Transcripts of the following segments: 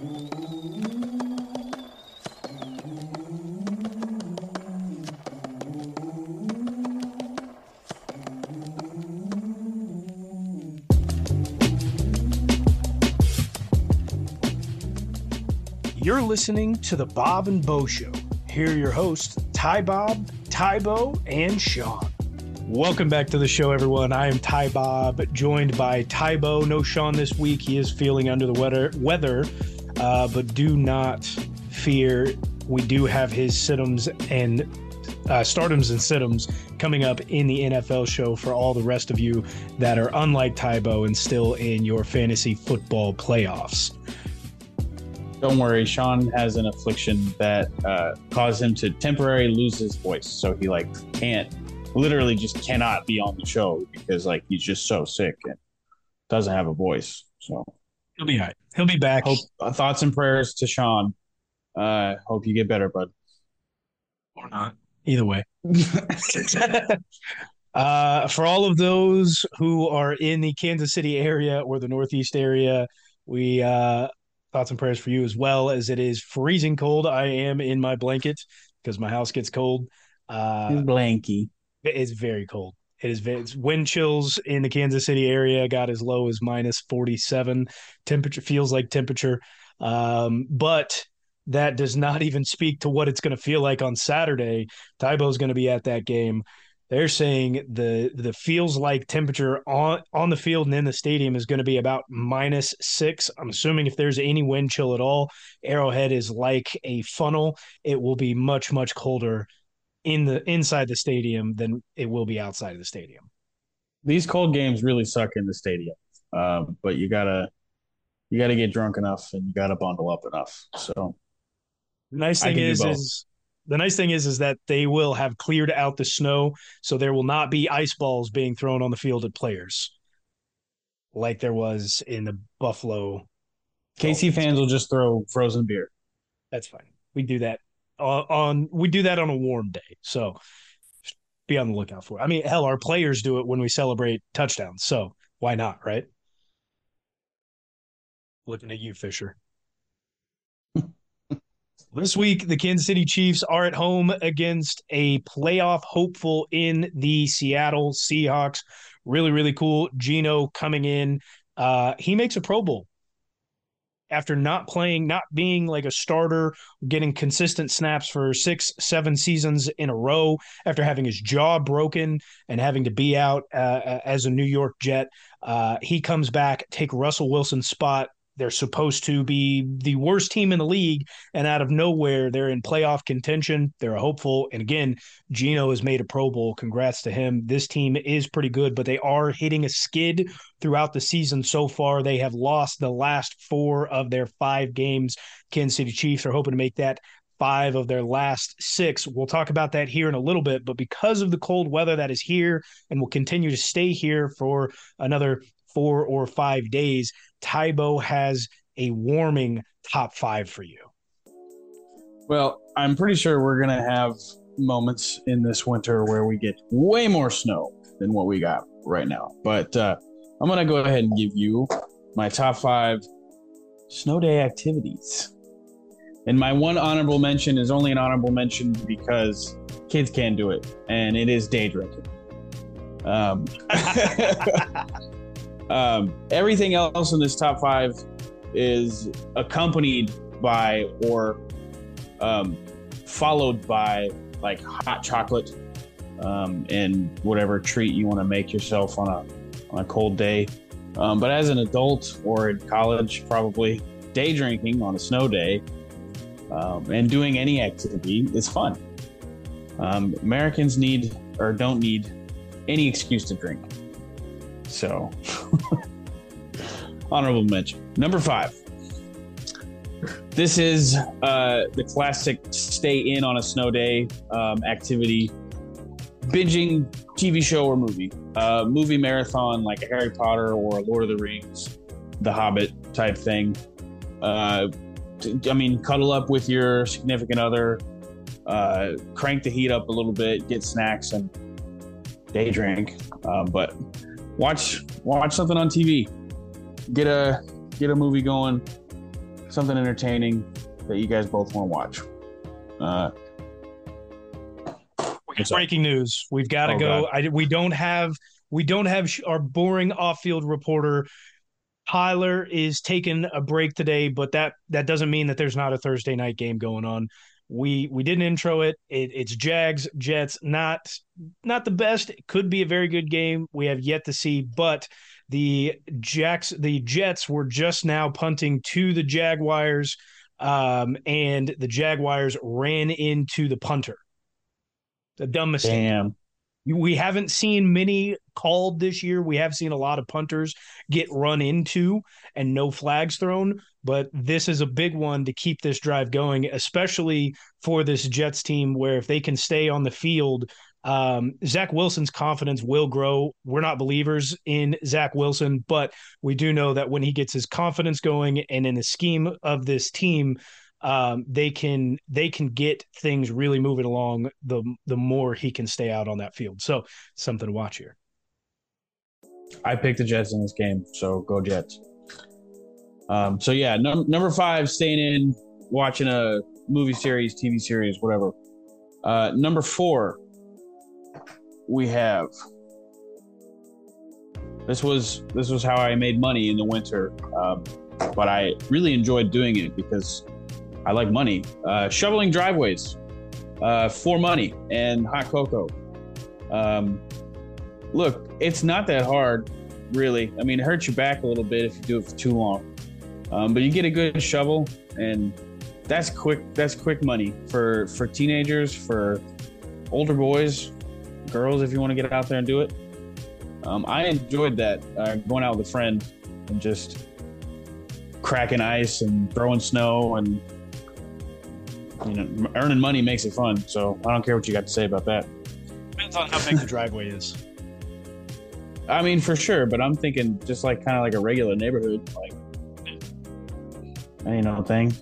You're listening to the Bob and Bo Show. Here are your hosts, Ty Bob, Ty Bo, and Sean. Welcome back to the show, everyone. I am Ty Bob, joined by Ty Bo. No Sean this week. He is feeling under the weather, weather uh, but do not fear. We do have his situms and uh, stardoms and situms coming up in the NFL show for all the rest of you that are unlike Tybo and still in your fantasy football playoffs. Don't worry, Sean has an affliction that uh, caused him to temporarily lose his voice, so he like can't, literally just cannot be on the show because like he's just so sick and doesn't have a voice. So he'll be all right. He'll be back. Hope, uh, thoughts and prayers to Sean. Uh, hope you get better, bud. Or not. Either way. uh, for all of those who are in the Kansas City area or the Northeast area, we uh, thoughts and prayers for you as well as it is freezing cold. I am in my blanket because my house gets cold. Uh, blanky. It is very cold. It is it's wind chills in the Kansas City area got as low as minus 47. Temperature feels like temperature. Um, but that does not even speak to what it's going to feel like on Saturday. Tybo's going to be at that game they're saying the the feels like temperature on on the field and in the stadium is going to be about minus six. I'm assuming if there's any wind chill at all, Arrowhead is like a funnel. It will be much much colder in the inside the stadium than it will be outside of the stadium. These cold games really suck in the stadium, um, but you gotta you gotta get drunk enough and you gotta bundle up enough. So the nice thing is is the nice thing is is that they will have cleared out the snow, so there will not be ice balls being thrown on the field at players, like there was in the Buffalo. KC fans will just throw frozen beer. That's fine. We do that on, on we do that on a warm day, so be on the lookout for. It. I mean, hell, our players do it when we celebrate touchdowns, so why not, right? Looking at you, Fisher. This week, the Kansas City Chiefs are at home against a playoff hopeful in the Seattle Seahawks. Really, really cool. Geno coming in. Uh, he makes a Pro Bowl after not playing, not being like a starter, getting consistent snaps for six, seven seasons in a row, after having his jaw broken and having to be out uh, as a New York Jet. Uh, he comes back, take Russell Wilson's spot, they're supposed to be the worst team in the league, and out of nowhere, they're in playoff contention. They're hopeful. And again, gino has made a Pro Bowl. Congrats to him. This team is pretty good, but they are hitting a skid throughout the season so far. They have lost the last four of their five games. Kansas City Chiefs are hoping to make that five of their last six. We'll talk about that here in a little bit, but because of the cold weather that is here and will continue to stay here for another four or five days, Tybo has a warming top five for you. Well, I'm pretty sure we're going to have moments in this winter where we get way more snow than what we got right now. But uh, I'm going to go ahead and give you my top five snow day activities. And my one honorable mention is only an honorable mention because kids can't do it, and it is day drinking. Um, Um, everything else in this top five is accompanied by or um, followed by like hot chocolate um, and whatever treat you want to make yourself on a on a cold day. Um, but as an adult or in college, probably day drinking on a snow day um, and doing any activity is fun. Um, Americans need or don't need any excuse to drink. So, honorable mention. Number five. This is uh, the classic stay in on a snow day um, activity binging TV show or movie. Uh, movie marathon like a Harry Potter or Lord of the Rings, The Hobbit type thing. Uh, I mean, cuddle up with your significant other, uh, crank the heat up a little bit, get snacks, and day drink. Um, but watch watch something on TV. Get a get a movie going. something entertaining that you guys both want to watch. Uh, breaking news. We've got to oh, go. I, we don't have we don't have our boring off-field reporter. Tyler is taking a break today, but that that doesn't mean that there's not a Thursday night game going on. We we didn't intro it. it. It's Jags Jets. Not not the best. It could be a very good game. We have yet to see, but the Jacks the Jets were just now punting to the Jaguars, um, and the Jaguars ran into the punter. A dumb mistake. Damn. We haven't seen many called this year. We have seen a lot of punters get run into and no flags thrown, but this is a big one to keep this drive going, especially for this Jets team where if they can stay on the field, um, Zach Wilson's confidence will grow. We're not believers in Zach Wilson, but we do know that when he gets his confidence going and in the scheme of this team, um, they can they can get things really moving along the the more he can stay out on that field. So something to watch here. I picked the Jets in this game, so go Jets. Um, so yeah, num- number five, staying in, watching a movie series, TV series, whatever. Uh, number four, we have. This was this was how I made money in the winter, um, but I really enjoyed doing it because I like money. Uh, shoveling driveways uh, for money and hot cocoa. Um, look, it's not that hard, really. I mean, it hurts your back a little bit if you do it for too long. Um, but you get a good shovel, and that's quick. That's quick money for for teenagers, for older boys, girls. If you want to get out there and do it, um, I enjoyed that. Uh, going out with a friend and just cracking ice and throwing snow and you know, earning money makes it fun. So I don't care what you got to say about that. Depends on how big the driveway is. I mean, for sure, but I'm thinking just like kind of like a regular neighborhood, like ain't no thing.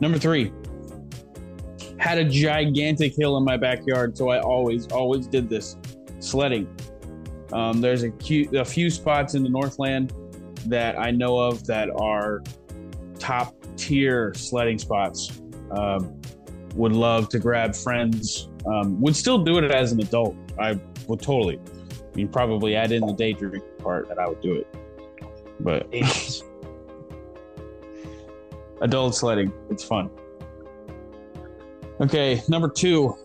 Number three, had a gigantic hill in my backyard, so I always, always did this sledding. Um, there's a, cute, a few spots in the Northland that I know of that are top tier sledding spots. Um, would love to grab friends. Um, would still do it as an adult. I would totally. I mean, probably add in the day drinking part, and I would do it. But adult sledding, it's fun. Okay, number two.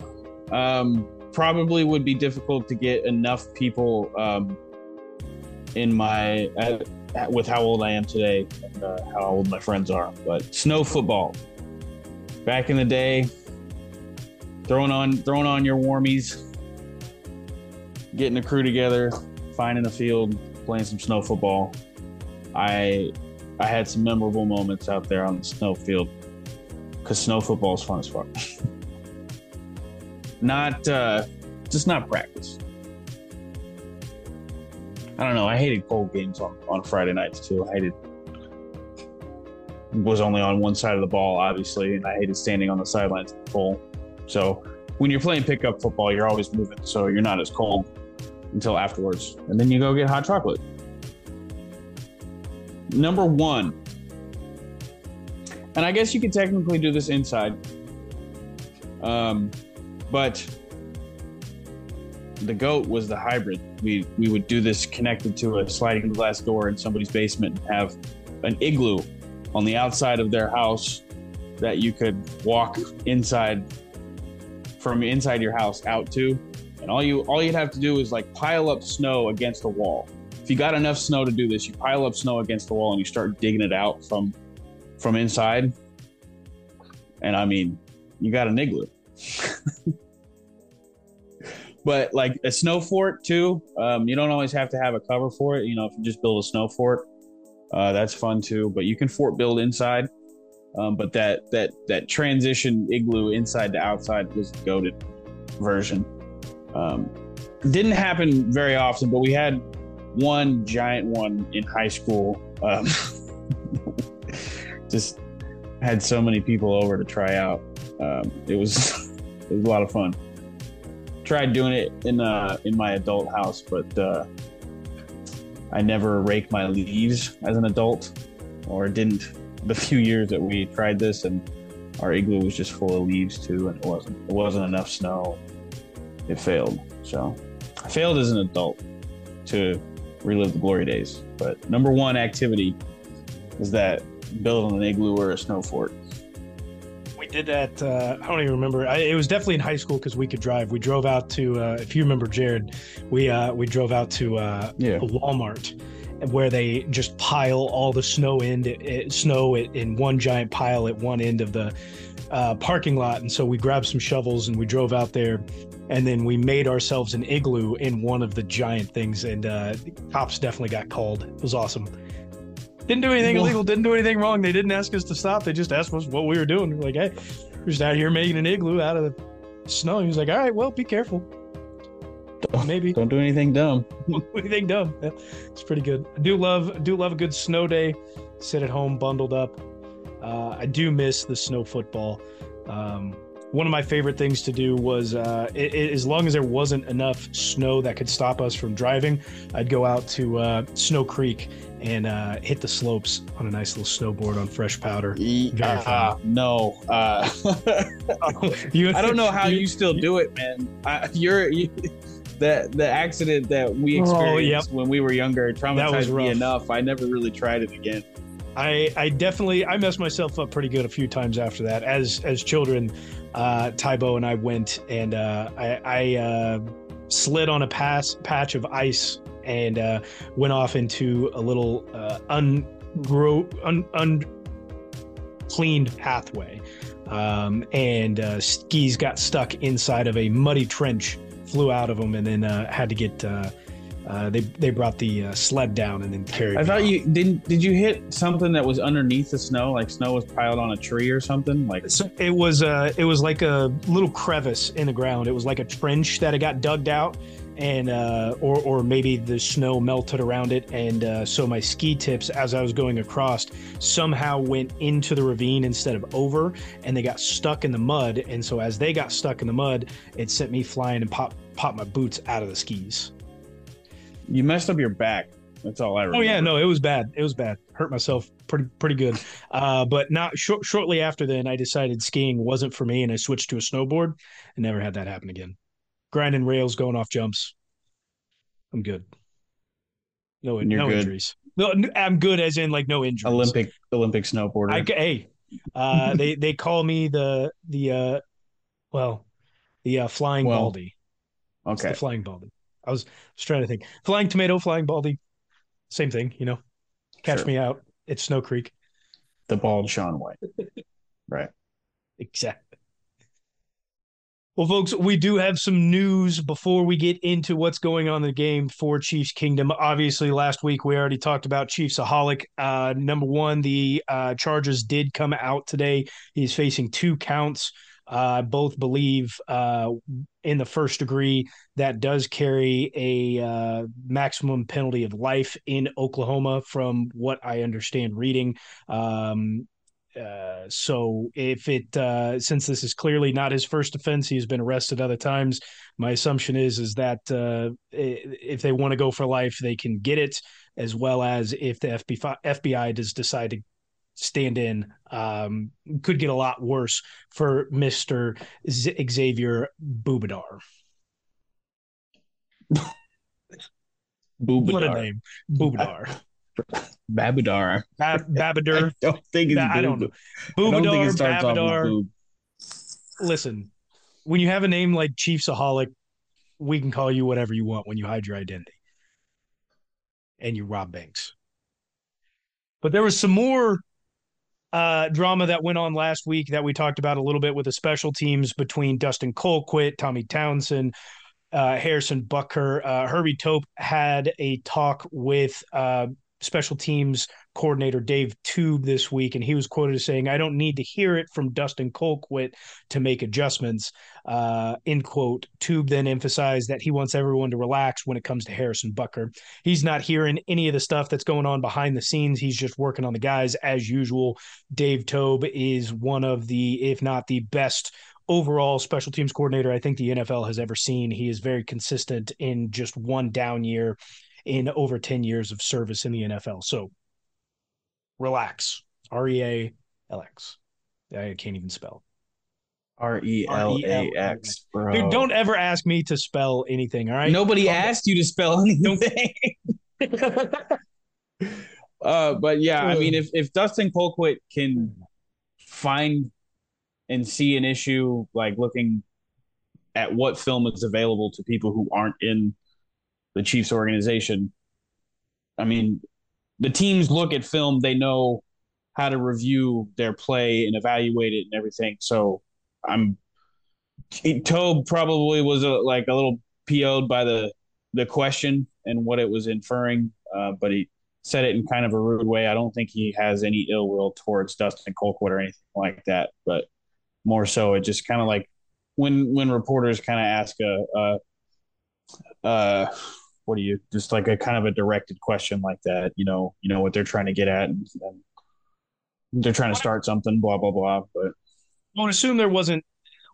Um, probably would be difficult to get enough people um, in my with how old I am today and uh, how old my friends are. But snow football, back in the day, throwing on throwing on your warmies, getting a crew together, finding a field, playing some snow football. I I had some memorable moments out there on the snow field because snow football is fun as fuck. not uh, just not practice. I don't know. I hated cold games on, on Friday nights too. I hated was only on one side of the ball, obviously, and I hated standing on the sidelines full. So when you're playing pickup football, you're always moving, so you're not as cold until afterwards, and then you go get hot chocolate. Number one, and I guess you could technically do this inside, um, but the goat was the hybrid. We we would do this connected to a sliding glass door in somebody's basement and have an igloo on the outside of their house that you could walk inside from inside your house out to. And all you all you'd have to do is like pile up snow against a wall. If you got enough snow to do this, you pile up snow against the wall and you start digging it out from from inside. And I mean, you got an igloo. but like a snow fort too. Um, you don't always have to have a cover for it. You know, if you just build a snow fort, uh, that's fun too. But you can fort build inside. Um, but that that that transition igloo inside to outside was the goaded version. Um, didn't happen very often, but we had one giant one in high school. Um, just had so many people over to try out. Um, it was it was a lot of fun tried doing it in uh in my adult house, but uh, I never raked my leaves as an adult, or didn't the few years that we tried this, and our igloo was just full of leaves too, and it wasn't it wasn't enough snow. It failed. So I failed as an adult to relive the glory days. But number one activity is that building an igloo or a snow fort. Did that. Uh, I don't even remember. I, it was definitely in high school because we could drive. We drove out to. Uh, if you remember, Jared, we uh, we drove out to uh, Yeah. Walmart where they just pile all the snow in it, snow in one giant pile at one end of the uh, parking lot. And so we grabbed some shovels and we drove out there. And then we made ourselves an igloo in one of the giant things. And uh, cops definitely got called. It was awesome. Didn't do anything illegal. Didn't do anything wrong. They didn't ask us to stop. They just asked us what we were doing. We're like, hey, we're just out here making an igloo out of the snow. He was like, all right, well, be careful. Maybe Don't do anything dumb. anything dumb. Yeah, it's pretty good. I do love do love a good snow day. Sit at home bundled up. Uh, I do miss the snow football. Um, one of my favorite things to do was uh, i i as long as there wasn't enough snow that could stop us from driving, I'd go out to uh, Snow Creek and uh, hit the slopes on a nice little snowboard on fresh powder. Uh, no. Uh, You- I don't know how you still do it, man. I, you're you, the the accident that we Oh, experienced yep. when we were younger That was traumatized me enough. I never really tried it again. I, I definitely I messed myself up pretty good a few times after that. As as children, uh, Tybo and I went and uh, I, I uh, slid on a pass patch of ice and uh, went off into a little uh, un, uncleaned pathway, um, and uh, skis got stuck inside of a muddy trench. Flew out of them and then uh, had to get. Uh, they they brought the uh, sled down and then carried. I thought you didn't. Did you hit something that was underneath the snow? Like snow was piled on a tree or something? Like So it was uh it was like a little crevice in the ground. It was like a trench that it got dug out and uh or or maybe the snow melted around it and uh so my ski tips as I was going across somehow went into the ravine instead of over and they got stuck in the mud and so as they got stuck in the mud it sent me flying and pop popped my boots out of the skis. You messed up your back. That's all I remember. Oh yeah, no, it was bad. It was bad. Hurt myself pretty pretty good. Uh, but not short, shortly after then, I decided skiing wasn't for me, and I switched to a snowboard, and never had that happen again. Grinding rails, going off jumps. I'm good. No, you're no good. injuries. No, I'm good as in like no injuries. Olympic Olympic snowboarder. I hey, uh, they they call me the the uh, well, the uh, flying Well, baldy. It's okay. the flying baldy. I was, trying to think. Flying tomato, flying baldy. Same thing, you know. Catch Sure. me out. It's Snow Creek. The bald Shaun White. Right. Exactly. Well, folks, we do have some news before we get into what's going on in the game for Chiefs Kingdom. Obviously, last week we already talked about ChiefsAholic. Uh, number one, the uh, charges did come out today. He's facing two counts. Uh, both believe uh, in the first degree that does carry a uh, maximum penalty of life in Oklahoma, from what I understand reading. Um, uh, so if it uh, since this is clearly not his first offense, he's been arrested other times. My assumption is is that uh, if they want to go for life, they can get it, as well as if the FBI, FBI does decide to stand in, um, could get a lot worse for Mister Xavier Bubadar. What a name, Bubadar, Babadar. Bab- I don't think it's I don't know. I don't think Bubadar, it starts off with Babadar. listen, when you have a name like ChiefsAholic, we can call you whatever you want when you hide your identity and you rob banks. But there was some more uh, drama that went on last week that we talked about a little bit with the special teams between Dustin Colquitt, Tommy Townsend, uh, Harrison Butker. Uh, Herbie Teope had a talk with uh, special teams coordinator Dave Toub this week, and he was quoted as saying, I don't need to hear it from Dustin Colquitt to make adjustments. Uh, end quote. Tube then emphasized that he wants everyone to relax when it comes to Harrison Butker. He's not hearing any of the stuff that's going on behind the scenes. He's just working on the guys as usual. Dave Toub is one of the, if not the best overall special teams coordinator I think the NFL has ever seen. He is very consistent in just one down year in over 10 years of service in the NFL. So relax. R E A L X. I can't even spell. R E L A X, bro. Dude, don't ever ask me to spell anything. All right. Nobody asked you to spell anything. uh, but yeah, I mean, if if Dustin Colquitt can find and see an issue like looking at what film is available to people who aren't in the Chiefs organization, I mean, the teams look at film; they know how to review their play and evaluate it and everything. So I'm Toub probably was a, like a little PO'd by the the question and what it was inferring, uh, but he said it in kind of a rude way. I don't think he has any ill will towards Dustin Colquitt or anything like that, but more so it just kind of like when when reporters kind of ask a, a uh what do you just like a kind of a directed question like that, you know, you know what they're trying to get at and, and they're trying to start something, blah blah blah. But I would assume there wasn't,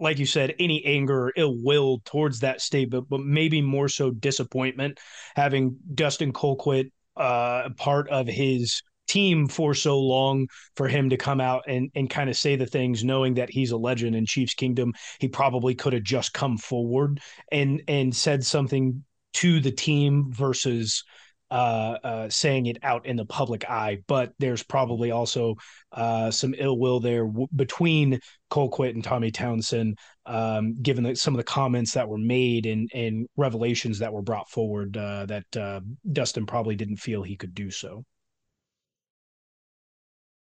like you said, any anger or ill will towards that statement, but maybe more so disappointment having Dustin Colquitt uh, part of his team for so long for him to come out and and kind of say the things knowing that he's a legend in Chiefs Kingdom he probably could have just come forward and and said something to the team versus uh, uh, saying it out in the public eye, but there's probably also uh, some ill will there w- between Colquitt and Tommy Townsend, um, given the, some of the comments that were made and, and revelations that were brought forward uh, that uh, Dustin probably didn't feel he could do so.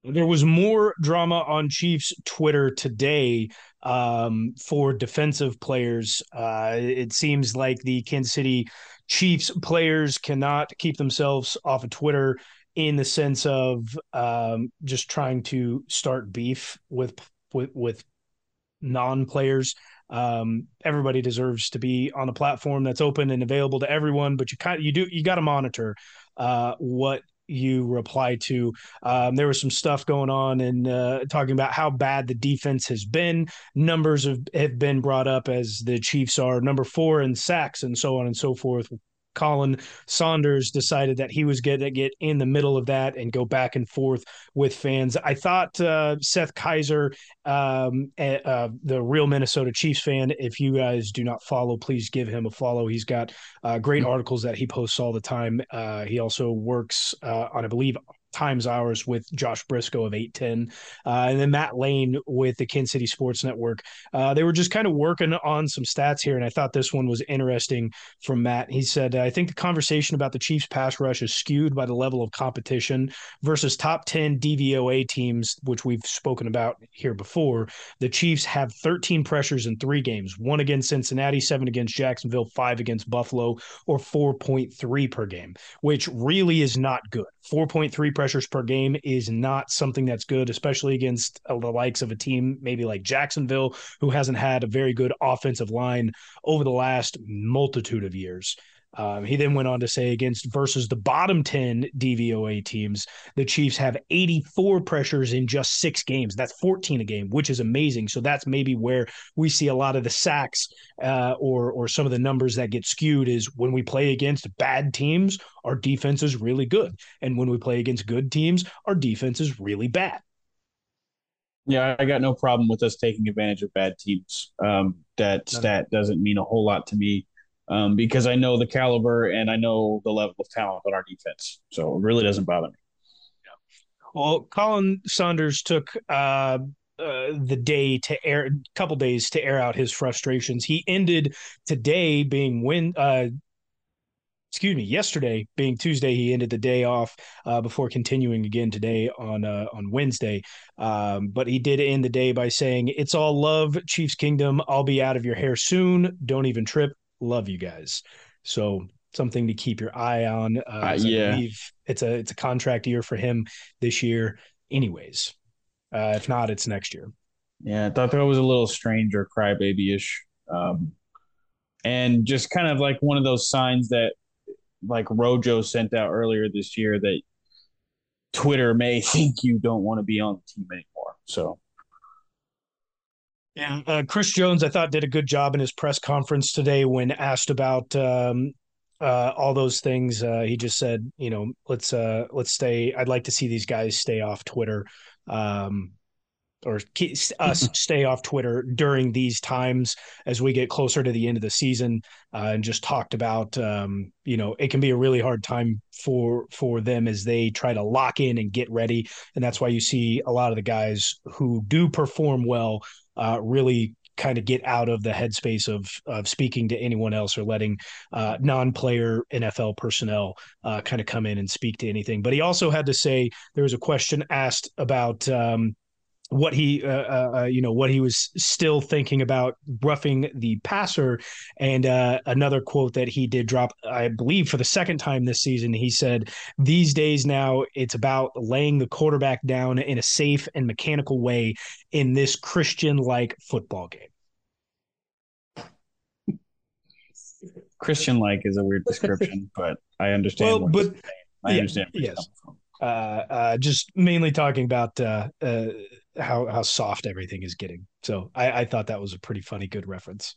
There was more drama on Chiefs Twitter today um, for defensive players. Uh, it seems like the Kansas City Chiefs players cannot keep themselves off of Twitter in the sense of um, just trying to start beef with with, with non players. Um, everybody deserves to be on a platform that's open and available to everyone, but you kind of, you do you got to monitor uh, what you reply to. Um, there was some stuff going on and uh, talking about how bad the defense has been. Numbers have, have been brought up as the Chiefs are number four in sacks and so on and so forth. Khalen Saunders decided that he was going to get in the middle of that and go back and forth with fans. I thought uh, Seth Keysor, um, uh, the real Minnesota Chiefs fan, if you guys do not follow, please give him a follow. He's got uh, great articles that he posts all the time. Uh, he also works uh, on, I believe, times hours with Josh Briscoe of 810. Uh, and then Matt Lane with the Kansas City Sports Network. Uh, they were just kind of working on some stats here. And I thought this one was interesting from Matt. He said, I think the conversation about the Chiefs pass rush is skewed by the level of competition versus top 10 DVOA teams, which we've spoken about here before. The Chiefs have 13 pressures in three games one against Cincinnati, seven against Jacksonville, five against Buffalo, or 4.3 per game, which really is not good. 4.3 pressures per game is not something that's good, especially against uh, the likes of a team maybe like Jacksonville, who hasn't had a very good offensive line over the last multitude of years. Um, he then went on to say against versus the bottom 10 DVOA teams, the Chiefs have 84 pressures in just six games. That's 14 a game, which is amazing. So that's maybe where we see a lot of the sacks uh, or or some of the numbers that get skewed is when we play against bad teams, our defense is really good, and when we play against good teams, our defense is really bad. Yeah, I got no problem with us taking advantage of bad teams. Um, that stat doesn't mean a whole lot to me um, because I know the caliber and I know the level of talent on our defense. So it really doesn't bother me. Yeah. Well, Khalen Saunders took uh, uh, the day to air, a couple days to air out his frustrations. He ended today being win. Uh, excuse me, yesterday being Tuesday, he ended the day off uh, before continuing again today on uh, on Wednesday. Um, but he did end the day by saying, "It's all love, Chiefs Kingdom. I'll be out of your hair soon. Don't even trip. Love you guys. So something to keep your eye on. Uh, uh, yeah, it's a it's a contract year for him this year, anyways. Uh, if not, it's next year. Yeah, I thought that was a little strange or crybaby ish, um, and just kind of like one of those signs that like Rojo sent out earlier this year that Twitter may think you don't want to be on the team anymore. So yeah, uh, Chris Jones, I thought, did a good job in his press conference today when asked about um, uh, all those things. Uh, he just said, you know, let's uh, let's stay. I'd like to see these guys stay off Twitter. um, or us stay off Twitter during these times as we get closer to the end of the season, uh, and just talked about um, you know it can be a really hard time for for them as they try to lock in and get ready, and that's why you see a lot of the guys who do perform well uh, really kind of get out of the headspace of of speaking to anyone else or letting uh, non-player NFL personnel uh, kind of come in and speak to anything. But he also had to say there was a question asked about um, what he uh, uh, uh, you know what he was still thinking about roughing the passer. And uh, another quote that he did drop i believe for the second time this season he said these days now it's about laying the quarterback down in a safe and mechanical way in this christian like football game. Christian like is a weird description but i understand well but i yeah, understand yes. uh, uh, just mainly talking about uh, uh how how soft everything is getting. So I, I thought that was a pretty funny, good reference.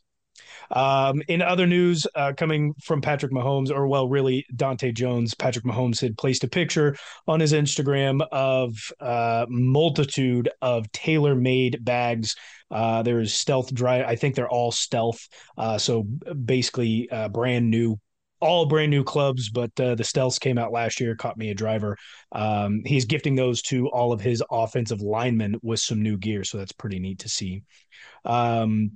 Um, in other news, uh, coming from Patrick Mahomes, or well, really Dante Jones, Patrick Mahomes had placed a picture on his Instagram of uh, multitude of TaylorMade bags. Uh, there's stealth dry. I think they're all stealth. Uh, so basically, uh, brand new all brand new clubs, but uh, the Stealths came out last year, caught me a driver. Um, he's gifting those to all of his offensive linemen with some new gear, so that's pretty neat to see. Um,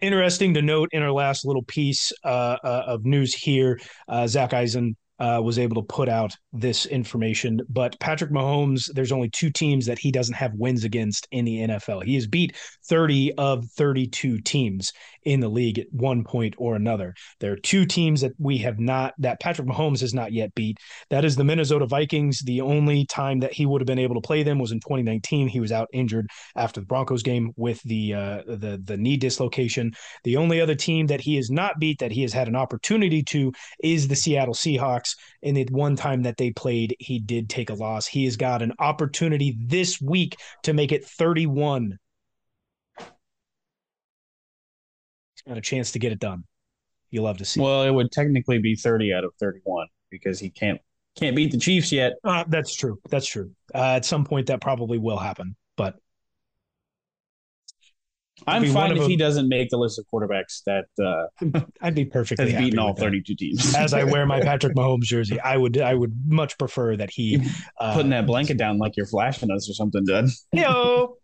interesting to note in our last little piece uh, uh, of news here, uh, Zach Eisen uh, was able to put out this information. But Patrick Mahomes, there's only two teams that he doesn't have wins against in the NFL. He has beat 30 of 32 teams in the league at one point or another. There are two teams that we have not, that Patrick Mahomes has not yet beat. That is the Minnesota Vikings. The only time that he would have been able to play them was in 2019. He was out injured after the Broncos game with the uh, the the knee dislocation. The only other team that he has not beat that he has had an opportunity to is the Seattle Seahawks. And the one time that they played, he did take a loss. He has got an opportunity this week to make it 31 He's got a chance to get it done. You love to see. Well, it would technically be 30 out of 31 because he can't can't beat the Chiefs yet. Uh, that's true. That's true. Uh, at some point, that probably will happen. But I'm fine if he doesn't make the list of quarterbacks that uh, I'd be perfectly has beaten all 32 that. teams. As I wear my Patrick Mahomes jersey, I would I would much prefer that he uh, putting that blanket down like you're flashing us or something, Dud. Yo.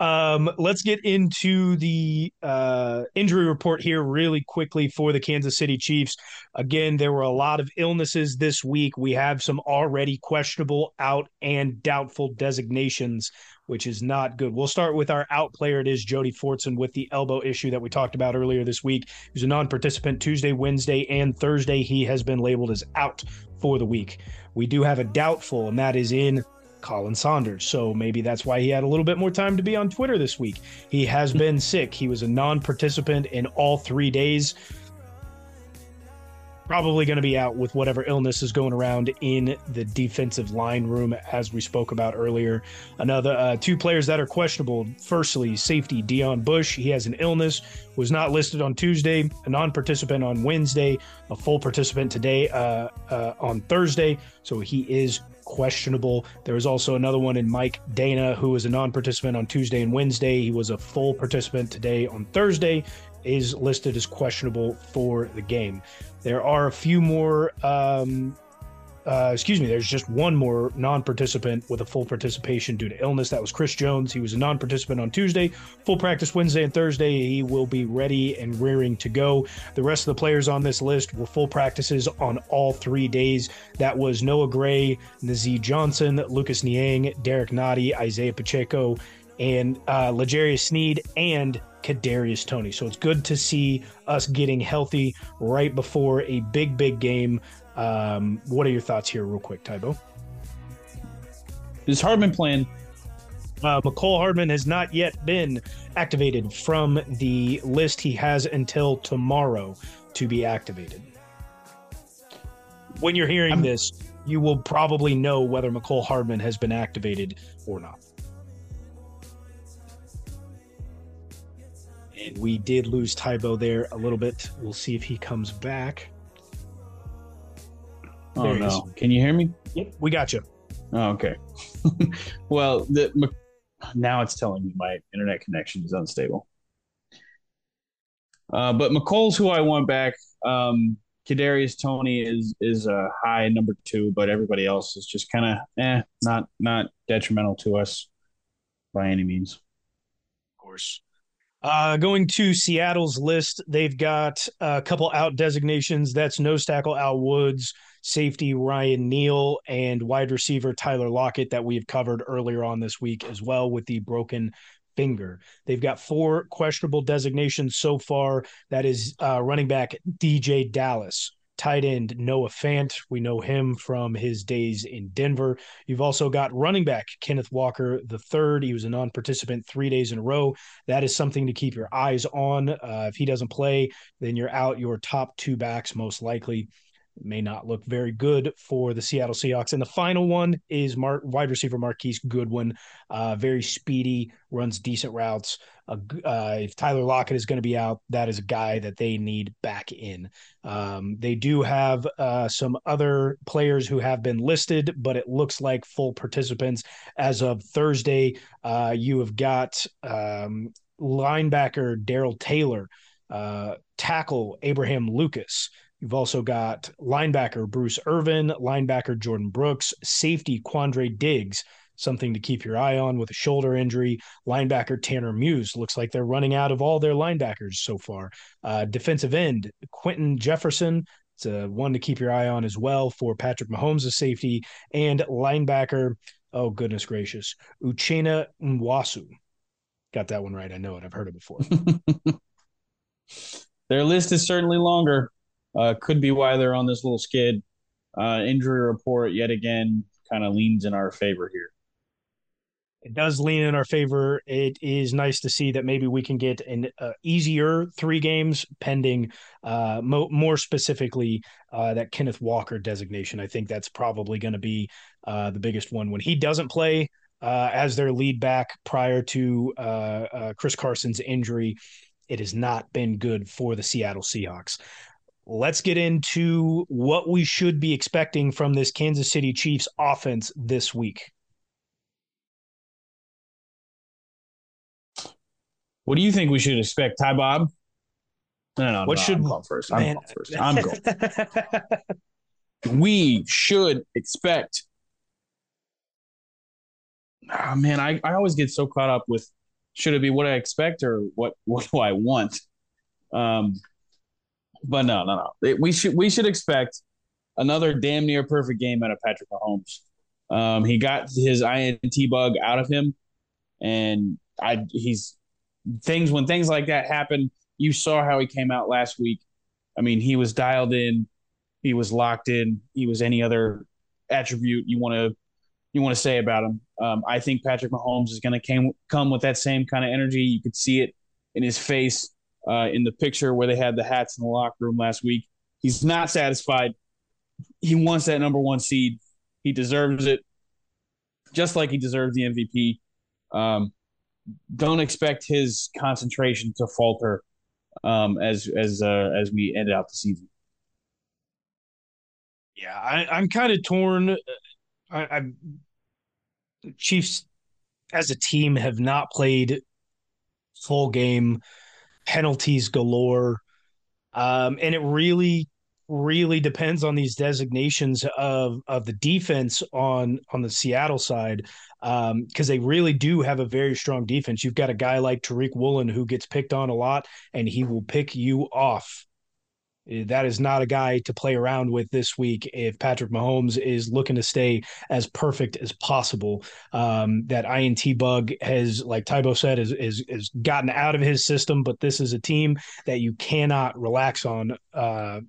Um, let's get into the uh, injury report here really quickly for the Kansas City Chiefs. Again, there were a lot of illnesses this week. We have some already questionable, out, and doubtful designations, which is not good. We'll start with our out player. It is Jody Fortson with the elbow issue that we talked about earlier this week. He's a non participant Tuesday, Wednesday, and Thursday. He has been labeled as out for the week. We do have a doubtful, and that is in Khalen Saunders. So maybe that's why he had a little bit more time to be on Twitter this week. He has been sick. He was a non participant in all three days. Probably going to be out with whatever illness is going around in the defensive line room, as we spoke about earlier. Another uh, two players that are questionable. Firstly, safety Deon Bush. He has an illness, was not listed on Tuesday, a non participant on Wednesday, a full participant today uh, uh, on Thursday. So he is questionable. There was also another one in Mike Danna, who was a non participant on Tuesday and Wednesday. He was a full participant today on Thursday, is listed as questionable for the game. There are a few more um, uh, excuse me, there's just one more non participant with a full participation due to illness. That was Chris Jones. He was a non participant on Tuesday, full practice Wednesday and Thursday. He will be ready and rearing to go. The rest of the players on this list were full practices on all three days. That was Noah Gray, Nazeeh Johnson, Lucas Niang, Derek Nnadi, Isaiah Pacheco, and uh, L'Jarius Sneed, and Kadarius Toney. So it's good to see us getting healthy right before a big, big game um, what are your thoughts here, real quick, Tybo? Is Hardman playing? Uh, Mecole Hardman has not yet been activated from the list. He has until tomorrow to be activated. When you're hearing I'm, this, you will probably know whether Mecole Hardman has been activated or not. We did lose Tybo there a little bit. We'll see if he comes back. Oh no! Can you hear me? Yep, we got you. Oh, okay. well, the, now it's telling me my internet connection is unstable. Uh, but Mecole's who I want back. Um, Kadarius Toney is is a high number two, but everybody else is just kind of eh, not not detrimental to us by any means. Of course. Uh, going to Seattle's list, they've got a couple out designations. That's nose tackle Al Woods, safety Ryan Neal, and wide receiver Tyler Lockett that we have covered earlier on this week as well with the broken finger. They've got four questionable designations so far. That is uh, running back DeeJay Dallas, tight end Noah Fant. We know him from his days in Denver. You've also got running back Kenneth Walker the third. He was a non-participant three days in a row. That is something to keep your eyes on. Uh, if he doesn't play, then you're out your top two backs most likely may not look very good for the Seattle Seahawks. And the final one is Mar- wide receiver Marquise Goodwin, uh, very speedy, runs decent routes. Uh, uh, if Tyler Lockett is going to be out, that is a guy that they need back in. Um, they do have uh, some other players who have been listed, but it looks like full participants as of Thursday. Uh, you have got um, linebacker Darrell Taylor, uh, tackle Abraham Lucas. You've also got linebacker Bruce Irvin, linebacker Jordyn Brooks, safety Quandre Diggs, something to keep your eye on with a shoulder injury. Linebacker Tanner Muse looks like they're running out of all their linebackers so far. Uh, defensive end Quinton Jefferson. It's a one to keep your eye on as well for Patrick Mahomes' safety and linebacker. Oh goodness gracious, Uchenna Nwosu. Got that one right. I know it. I've heard it before. Their list is certainly longer. Uh, could be why they're on this little skid. Uh, injury report yet again kind of leans in our favor here. It does lean in our favor. It is nice to see that maybe we can get an uh, easier three games pending. Uh, mo- more specifically, uh, that Kenneth Walker designation. I think that's probably going to be uh, the biggest one when he doesn't play uh, as their lead back prior to uh, Chris Carson's injury. It has not been good for the Seattle Seahawks let's get into what we should be expecting from this Kansas City Chiefs offense this week. What do you think we should expect, Ty Bob? No, no, what no, should I'm going first? I'm going first. I'm going. we should expect. Oh, man, I, I always get so caught up with should it be what I expect or what what do I want? Um, but no, no, no. we should we should expect another damn near perfect game out of Patrick Mahomes. Um, he got his INT bug out of him, and I he's things when things like that happen. You saw how he came out last week. I mean, he was dialed in, he was locked in. He was any other attribute you want to you want to say about him. Um, I think Patrick Mahomes is going to come come with that same kind of energy. You could see it in his face uh, in the picture where they had the hats in the locker room last week. He's not satisfied. He wants that number one seed. He deserves it, just like he deserves the MVP. Um, don't expect his concentration to falter um, as as uh, as we end out the season. Yeah, I, am kind of torn. I, I'm Chiefs as a team have not played full game penalties galore. Um, and it really, really depends on these designations of of the defense on on the Seattle side because um, they really do have a very strong defense. You've got a guy like Tariq Woolen who gets picked on a lot, and he will pick you off that is not a guy to play around with this week if Patrick Mahomes is looking to stay as perfect as possible. Um, that INT bug has, like Tybo said, is, is, is gotten out of his system, but this is a team that you cannot relax on uh,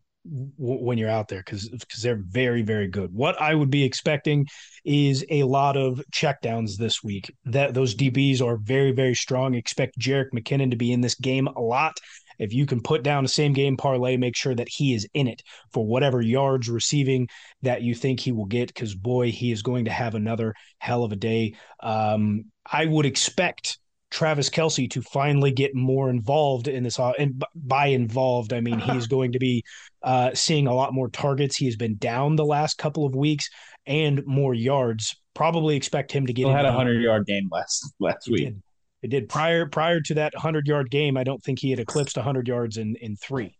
when you're out there because because they're very very good. What I would be expecting is a lot of checkdowns this week. That those DBs are very very strong. Expect Jerick McKinnon to be in this game a lot. If you can put down a same game parlay, make sure that he is in it for whatever yards receiving that you think he will get, because boy, he is going to have another hell of a day. Um, I would expect Travis Kelce to finally get more involved in this. Uh, and by involved, I mean he's going to be uh, seeing a lot more targets. He has been down the last couple of weeks and more yards Probably expect him to get. He had a hundred yard game last last week. Did. It did prior prior to that hundred yard game. I don't think he had eclipsed hundred yards in in three.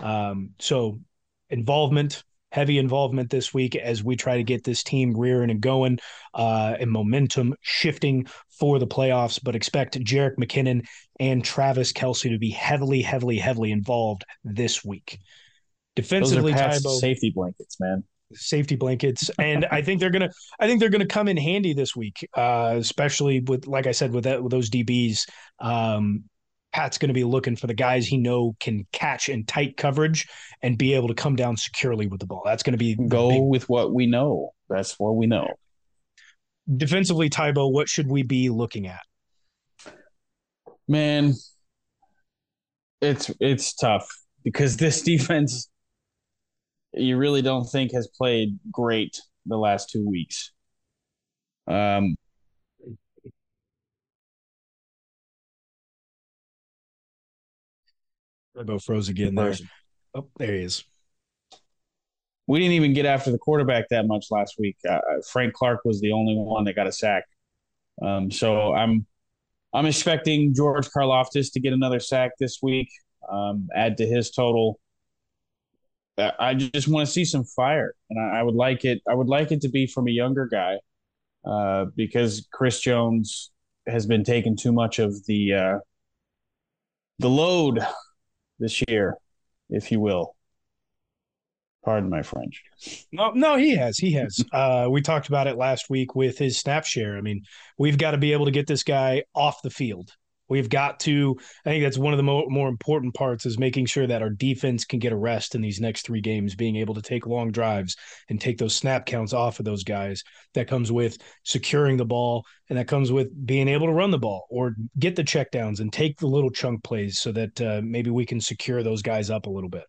Um, so involvement, heavy involvement this week as we try to get this team rearing and going uh, and momentum shifting for the playoffs. But expect Jerick McKinnon and Travis Kelce to be heavily, heavily, heavily involved this week. Defensively, Tybo, safety blankets, man safety blankets. And i think they're gonna i think they're gonna come in handy this week uh, especially with like i said with, that, with those dbs um, pat's gonna be looking for the guys he know can catch in tight coverage and be able to come down securely with the ball. That's gonna be go big... with what we know. That's what we know. Defensively tybo what should we be looking at? Man it's it's tough because this defense you really don't think has played great the last two weeks. Um, Rebo froze again there. Oh, there he is. We didn't even get after the quarterback that much last week. Uh, Frank Clark was the only one that got a sack. Um, so I'm I'm expecting George Karlaftis to get another sack this week, um, add to his total. I just want to see some fire, and I, I, would like it. I would like it to be from a younger guy, uh, because Chris Jones has been taking too much of the uh, the load this year, if you will. Pardon my French. No, no, he has. He has. Uh, we talked about it last week with his snap share. I mean, we've got to be able to get this guy off the field. We've got to. I think that's one of the more, more important parts is making sure that our defense can get a rest in these next three games, being able to take long drives and take those snap counts off of those guys. That comes with securing the ball, and that comes with being able to run the ball or get the checkdowns and take the little chunk plays so that uh, maybe we can secure those guys up a little bit.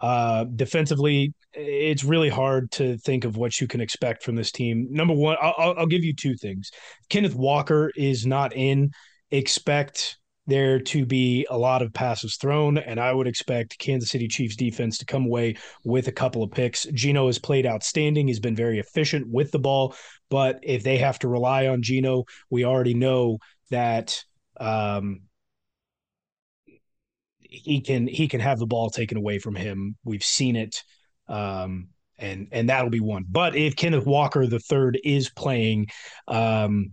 Uh, defensively, it's really hard to think of what you can expect from this team. Number one, I'll, I'll give you two things. Kenneth Walker is not in expect there to be a lot of passes thrown, and I would expect Kansas City Chiefs defense to come away with a couple of picks. Geno has played outstanding. He's been very efficient with the ball, but if they have to rely on Geno, we already know that um, he can he can have the ball taken away from him. We've seen it. Um, and and that'll be one. But if Kenneth Walker the third is playing, um,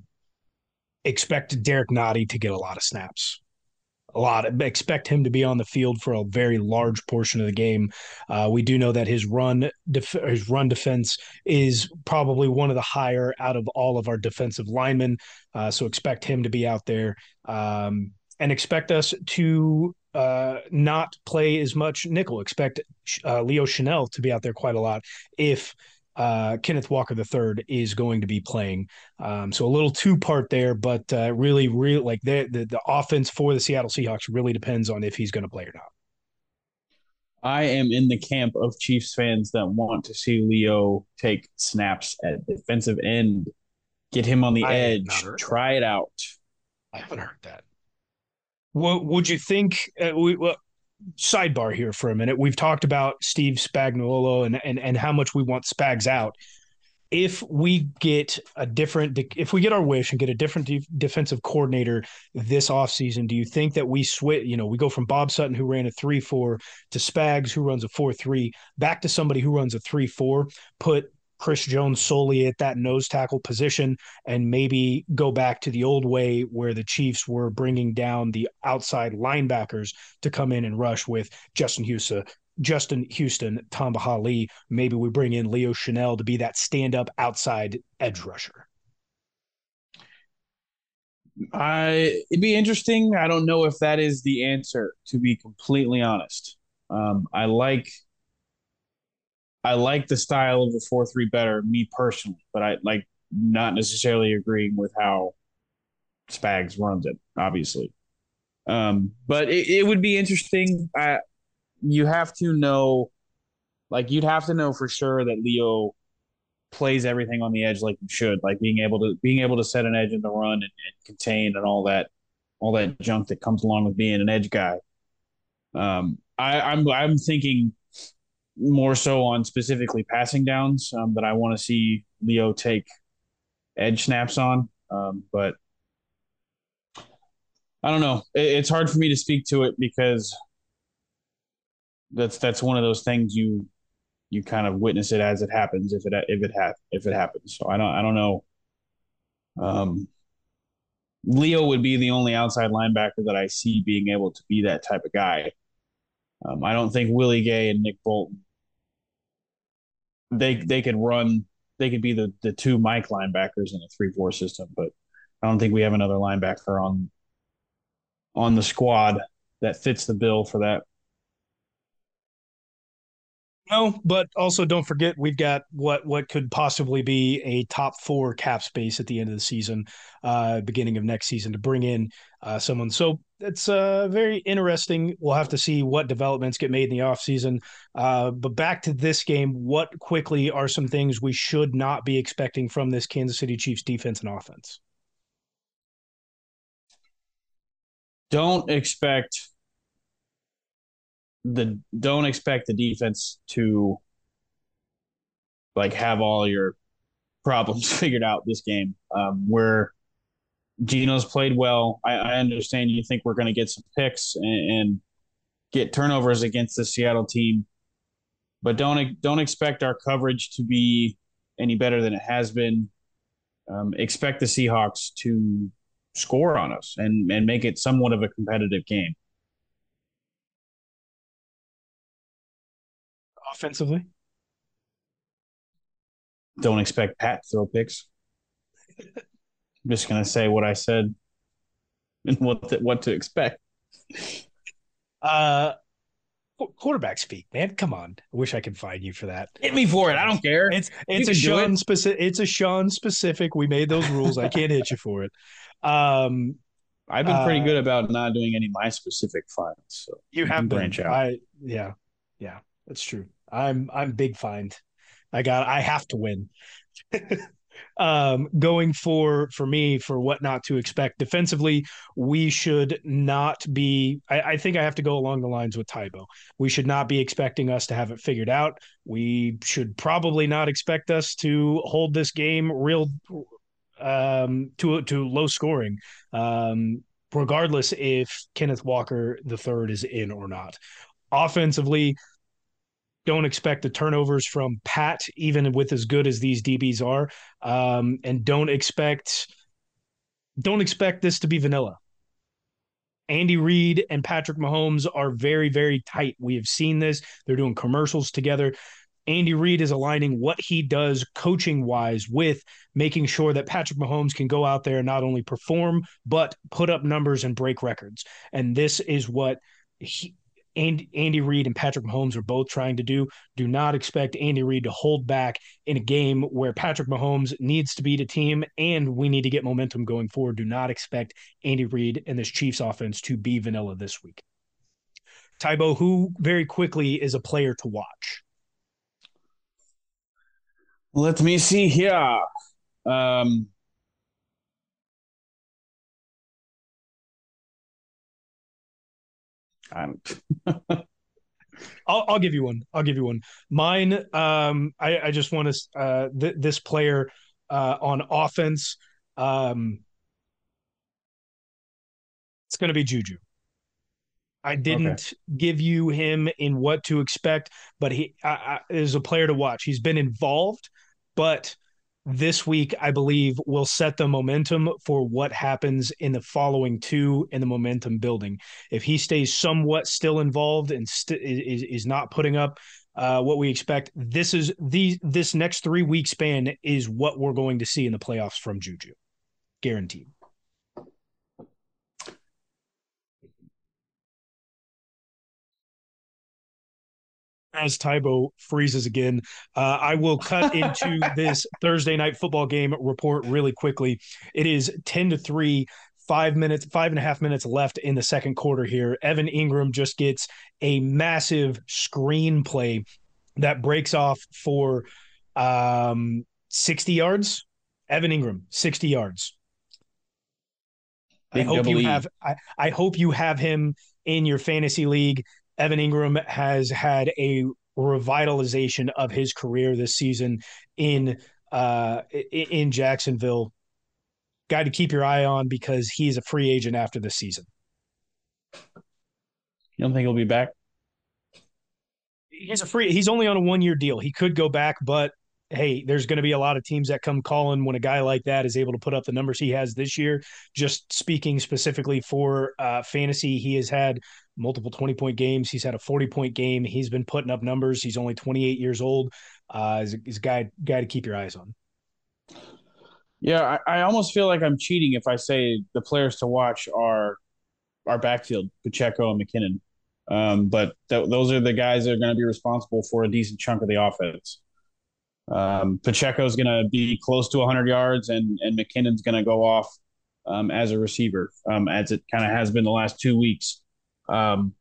expect Derrick Nnadi to get a lot of snaps. A lot. Expect him to be on the field for a very large portion of the game. Uh, we do know that his run def- his run defense is probably one of the higher out of all of our defensive linemen. Uh, so expect him to be out there, um, and expect us to uh, not play as much nickel. Expect uh, Leo Chenal to be out there quite a lot if uh, Kenneth Walker III is going to be playing. Um, so a little two part there, but uh, really, really like the, the the offense for the Seattle Seahawks really depends on if he's going to play or not. I am in the camp of Chiefs fans that want to see Leo take snaps at defensive end, get him on the I edge, try that. it out. I haven't heard that. What would you think? Uh, we, well, sidebar here for a minute. We've talked about Steve Spagnuolo and and and how much we want Spags out. If we get a different, if we get our wish and get a different de- defensive coordinator this offseason, do you think that we switch, you know, we go from Bob Sutton, who ran a 3 4, to Spags, who runs a 4 3, back to somebody who runs a 3 4, put Chris Jones solely at that nose tackle position and maybe go back to the old way where the Chiefs were bringing down the outside linebackers to come in and rush with Justin Houston, Justin Houston, Tamba Hali. Maybe we bring in Leo Chenal to be that stand up outside edge rusher. I it'd be interesting. I don't know if that is the answer, to be completely honest. Um, I like I like the style of the four three better, me personally, but I like not necessarily agreeing with how Spags runs it, obviously. Um, but it, it would be interesting. I, you have to know, like, you'd have to know for sure that Leo plays everything on the edge like you should, like being able to being able to set an edge in the run and, and contain and all that, all that junk that comes along with being an edge guy. Um, I, I'm I'm thinking more so on specifically passing downs um, that I want to see Leo take edge snaps on. Um, but I don't know. It, it's hard for me to speak to it because that's that's one of those things you you kind of witness it as it happens if it if it ha- if it happens. So I don't I don't know. Um, Leo would be the only outside linebacker that I see being able to be that type of guy. Um, I don't think Willie Gay and Nick Bolton they they could run they could be the the two Mike linebackers in a three four system, but I don't think we have another linebacker on on the squad that fits the bill for that. No, but also don't forget we've got what what could possibly be a top four cap space at the end of the season, uh, beginning of next season to bring in uh, someone. So it's uh, very interesting. We'll have to see what developments get made in the offseason. Uh, but back to this game, what quickly are some things we should not be expecting from this Kansas City Chiefs defense and offense? Don't expect the don't expect the defense to like have all your problems figured out this game. Um, where Geno's played well. I, I understand you think we're going to get some picks and, and, get turnovers against the Seattle team, but don't don't expect our coverage to be any better than it has been. Um, expect the Seahawks to score on us and and make it somewhat of a competitive game. Offensively? Don't expect Pat to throw picks. I'm just gonna say what I said and what to, what to expect. Uh, quarterback speak, man. Come on. I wish I could find you for that. Hit me for it. I don't care. It's it's a Sean it. specific. It's a Sean specific. We made those rules. I can't hit you for it. Um, I've been pretty uh, good about not doing any my specific files. So you have branch out. I yeah yeah that's true. I'm I'm big find. I got I have to win. um, going for for me for what not to expect defensively, we should not be. I, I, think I have to go along the lines with Tybo. We should not be expecting us to have it figured out. We should probably not expect us to hold this game real um, to to low scoring. Um, regardless if Kenneth Walker the third is in or not. Offensively, don't expect the turnovers from Pat, even with as good as these DBs are, um, and don't expect don't expect this to be vanilla. Andy Reid and Patrick Mahomes are very, very tight. We have seen this. They're doing commercials together. Andy Reid is aligning what he does coaching wise with making sure that Patrick Mahomes can go out there and not only perform, but put up numbers and break records. And this is what he, Andy, Andy Reid and Patrick Mahomes are both trying to do. Do not expect Andy Reid to hold back in a game where Patrick Mahomes needs to beat a team and we need to get momentum going forward. Do not expect Andy Reid and this Chiefs offense to be vanilla this week. Tybo, who very quickly is a player to watch. Let me see here. Um, I'm I'll, I'll give you one. I'll give you one. Mine. Um, I, I just want to. Uh, th- this player uh, on offense. Um, it's going to be Juju. I didn't okay. give you him in what to expect, but he I, I, is a player to watch. He's been involved, but this week, I believe, will set the momentum for what happens in the following two in the momentum building. If he stays somewhat still involved and st- is, is not putting up uh, what we expect, this is the this next three week span is what we're going to see in the playoffs from Juju, guaranteed. As Tybo freezes again, uh, I will cut into this Thursday night football game report really quickly. It is 10 to 3, five minutes, five and a half minutes left in the second quarter here. Evan Engram just gets a massive screenplay that breaks off for um, 60 yards. Evan Engram, 60 yards. I hope you have I, I hope you have him in your fantasy league. Evan Engram has had a revitalization of his career this season in uh, in Jacksonville. Guy to keep your eye on because he's a free agent after the season. You don't think he'll be back? He's a free. He's only on a one year deal. He could go back, but hey, there's going to be a lot of teams that come calling when a guy like that is able to put up the numbers he has this year. Just speaking specifically for uh, fantasy, he has had multiple 20 point games. He's had a 40 point game. He's been putting up numbers. He's only 28 years old. Uh, he's, a, he's a guy, guy to keep your eyes on. Yeah, I, I almost feel like I'm cheating if I say the players to watch are our backfield, Pacheco and McKinnon. Um, but th- those are the guys that are going to be responsible for a decent chunk of the offense. Um, Pacheco is going to be close to 100 yards, and and McKinnon's going to go off um, as a receiver, um, as it kind of has been the last two weeks. Um,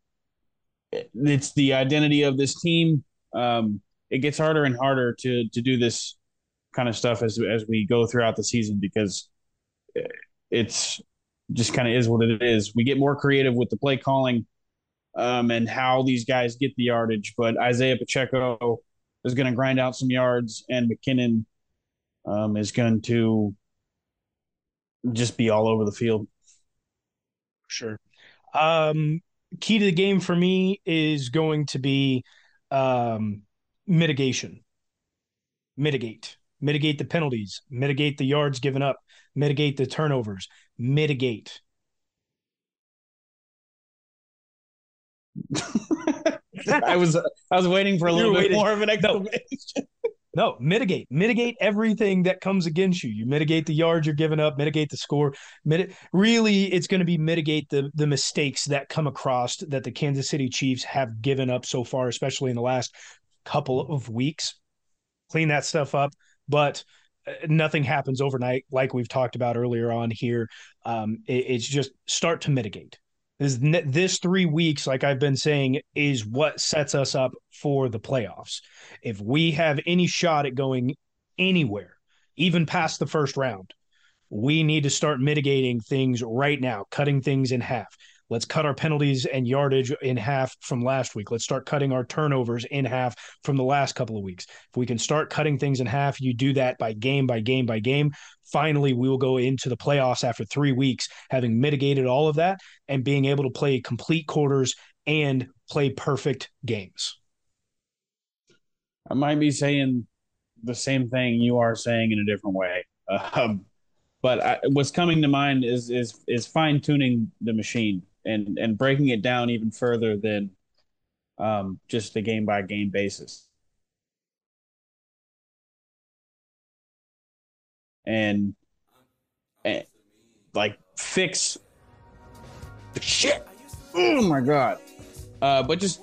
it's the identity of this team. Um, it gets harder and harder to to do this kind of stuff as as we go throughout the season because it's just kind of is what it is. We get more creative with the play calling um, and how these guys get the yardage, but Isaiah Pacheco is going to grind out some yards, and McKinnon um, is going to just be all over the field. Sure. Um, key to the game for me is going to be um, mitigation. Mitigate. Mitigate the penalties. Mitigate the yards given up. Mitigate the turnovers. Mitigate. I was I was waiting for a little bit waiting. more of an explanation. No. no, mitigate, mitigate everything that comes against you. You mitigate the yards you're giving up, mitigate the score. Miti- really, it's going to be mitigate the the mistakes that come across that the Kansas City Chiefs have given up so far, especially in the last couple of weeks. Clean that stuff up, but uh, nothing happens overnight, like we've talked about earlier on here. Um, it, it's just start to mitigate this, this three weeks, like I've been saying, is what sets us up for the playoffs. If we have any shot at going anywhere, even past the first round, we need to start mitigating things right now, cutting things in half. Let's cut our penalties and yardage in half from last week. Let's start cutting our turnovers in half from the last couple of weeks. If we can start cutting things in half, you do that by game by game by game. Finally, we will go into the playoffs after three weeks, having mitigated all of that and being able to play complete quarters and play perfect games. I might be saying the same thing you are saying in a different way. Um, but I, what's coming to mind is is is fine tuning the machine and and breaking it down even further than um, just the game by game basis. And, and like fix the shit. Oh my god! Uh, but just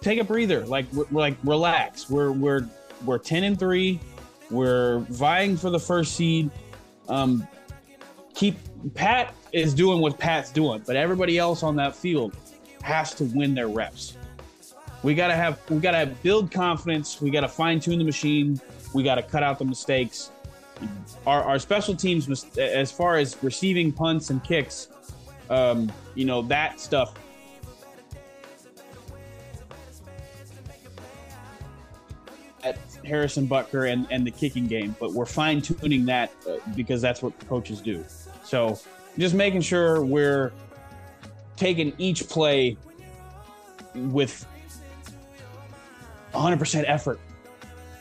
take a breather. Like we're like relax. We're we're we're ten and three. We're vying for the first seed. Um, keep Pat is doing what Pat's doing, but everybody else on that field has to win their reps. We gotta have we gotta build confidence. We gotta fine tune the machine. We gotta cut out the mistakes. Our, our special teams, as far as receiving punts and kicks, um, you know that stuff. At Harrison Butker and, and the kicking game, but we're fine tuning that uh, because that's what coaches do. So just making sure we're taking each play with 100% effort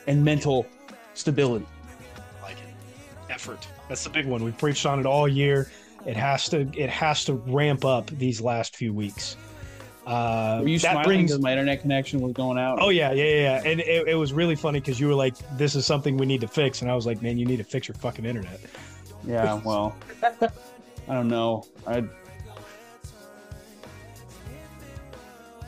and mental stability. I like it. Effort. That's the big one. We've preached on it all year. It has to it has to ramp up these last few weeks. Uh, were you that smiling brings, because my internet connection was going out? Oh yeah, yeah, yeah. And it, it was really funny because you were like, "This is something we need to fix," and I was like, "Man, you need to fix your fucking internet." Yeah, well, I don't know. I.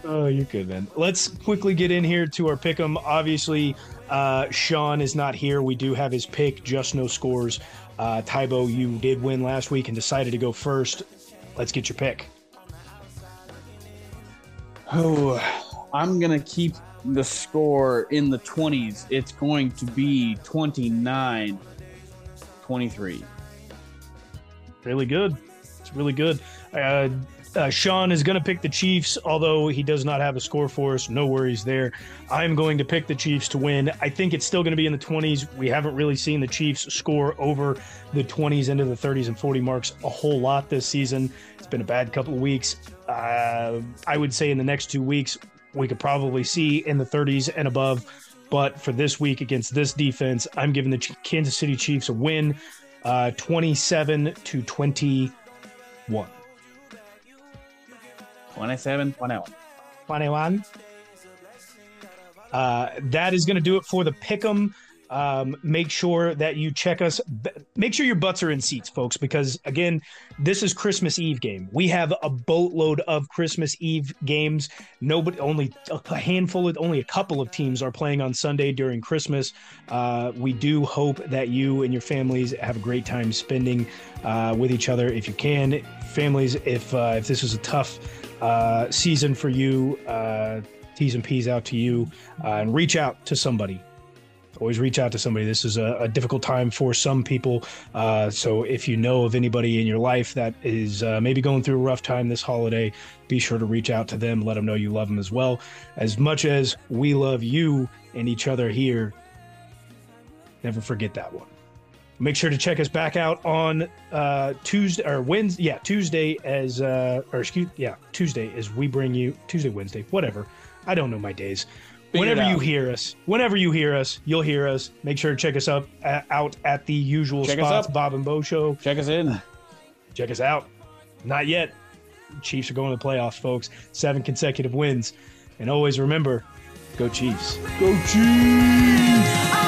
Oh, you're good, man. Let's quickly get in here to our pick 'em. Obviously, uh, Sean is not here. We do have his pick, just no scores. Uh, Tybo, you did win last week and decided to go first. Let's get your pick. Oh, I'm going to keep the score in the 20s. It's going to be 29 23 really good. It's really good. Uh, uh, Sean is going to pick the Chiefs, although he does not have a score for us. No worries there. I'm going to pick the Chiefs to win. I think it's still going to be in the 20s. We haven't really seen the Chiefs score over the 20s into the 30s and 40 marks a whole lot this season. It's been a bad couple of weeks. Uh, I would say in the next two weeks, we could probably see in the 30s and above. But for this week against this defense, I'm giving the Kansas City Chiefs a win, uh, 27 to 21. 27, 21. 21. Uh, that is going to do it for the pick'em. Um, make sure that you check us. Make sure your butts are in seats, folks, because again, this is Christmas Eve game. We have a boatload of Christmas Eve games. Nobody, only a handful of, only a couple of teams are playing on Sunday during Christmas. Uh, we do hope that you and your families have a great time spending uh, with each other if you can. Families, if uh, if this is a tough uh, season for you, uh, T's and P's out to you, uh, and reach out to somebody always reach out to somebody. This is a, a difficult time for some people. Uh, so if you know of anybody in your life that is uh, maybe going through a rough time this holiday, be sure to reach out to them. Let them know you love them as well. As much as we love you and each other here, never forget that one. Make sure to check us back out on uh, Tuesday or Wednesday. Yeah, Tuesday as uh, or excuse yeah Tuesday as we bring you Tuesday Wednesday whatever. I don't know my days whenever you hear us, whenever you hear us, you'll hear us. Make sure to check us up at, out at the usual check spots. Bob and Bo Show. Check us in. Check us out. Not yet. Chiefs are going to the playoffs, folks. Seven consecutive wins, and always remember, go Chiefs. Go Chiefs.